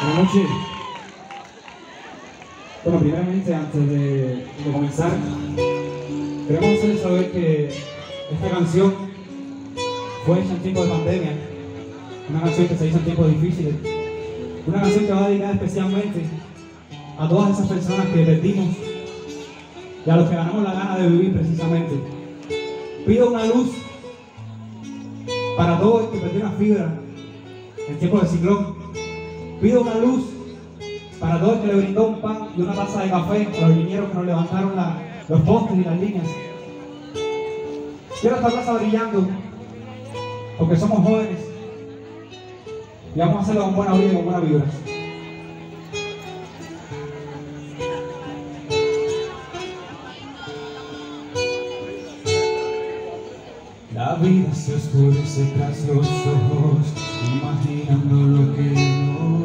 Buenas noches. Bueno, primeramente, antes de, comenzar, queremos saber que esta canción fue hecha en tiempos de pandemia, una canción que se hizo en tiempos difíciles, una canción que va dedicada especialmente a todas esas personas que perdimos y a los que ganamos la gana de vivir precisamente. Pido una luz para todos los que perdieron una fibra en tiempos de ciclón. Pido una luz para todos que le brindó un pan y una taza de café a los linieros que nos levantaron los postes y las líneas. Quiero esta plaza brillando porque somos jóvenes y vamos a hacerlo con buena vida y con buena vibra. La vida se oscurece tras los ojos, imaginando lo que no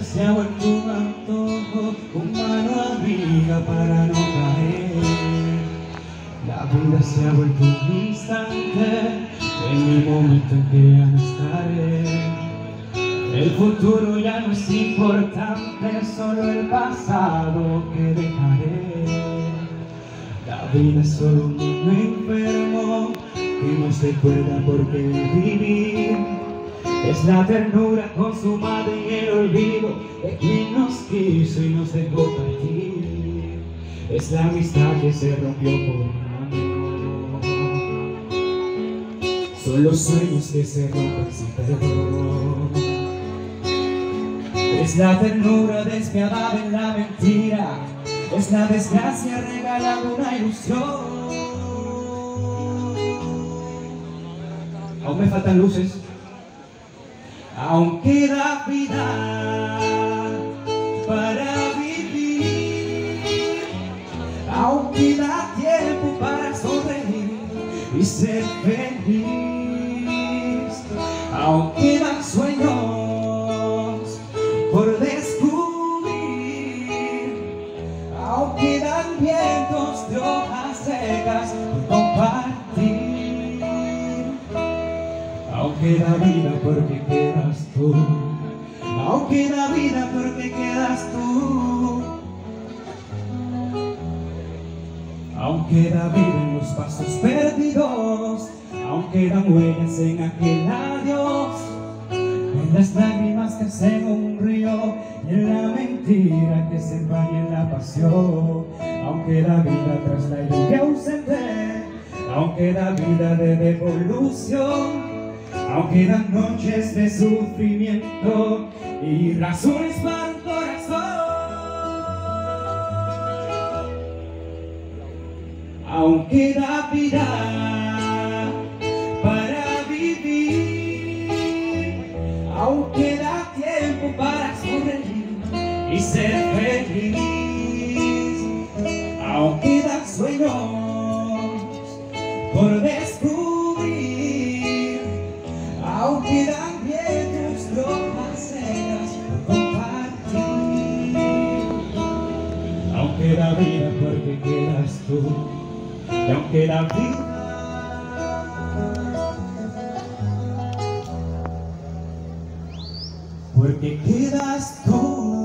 se ha vuelto un antojo, un mano amiga para no caer. La vida se ha vuelto un instante, en el momento en que ya no estaré. El futuro ya no es importante, solo el pasado que dejaré. La vida es solo un niño enfermo que no se acuerda por qué vivir. Es la ternura consumada en el olvido de quien nos quiso y nos dejó partir. Es la amistad que se rompió por amor. Son los sueños que se rompen sin perdón. Es la ternura despiadada en la mentira, es la desgracia regalando una ilusión. Aún me faltan luces, aún queda vida para vivir, aún queda tiempo para sonreír y ser feliz, aún quedan sueños por descubrir. Aún quedan vientos de hojas secas por compartir. Aún queda vida porque quedas tú. Aún queda vida porque quedas tú. Aún queda vida en los pasos perdidos. Aún quedan huellas en aquel adiós. En las lágrimas que hacen un río en la mentira que se empaña en la pasión. Aunque da vida tras la lluvia ausente, aunque da vida de devolución, aunque dan noches de sufrimiento y razones para un corazón. Aunque da vida para vivir, aún queda tiempo para sonreír y ser feliz. Aún quedan sueños por descubrir, Aún queda vida porque quedas tú, y aún queda vida. porque quedas tú.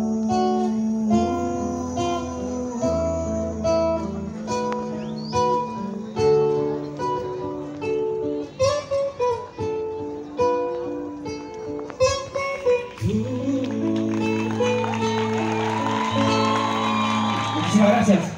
Gracias.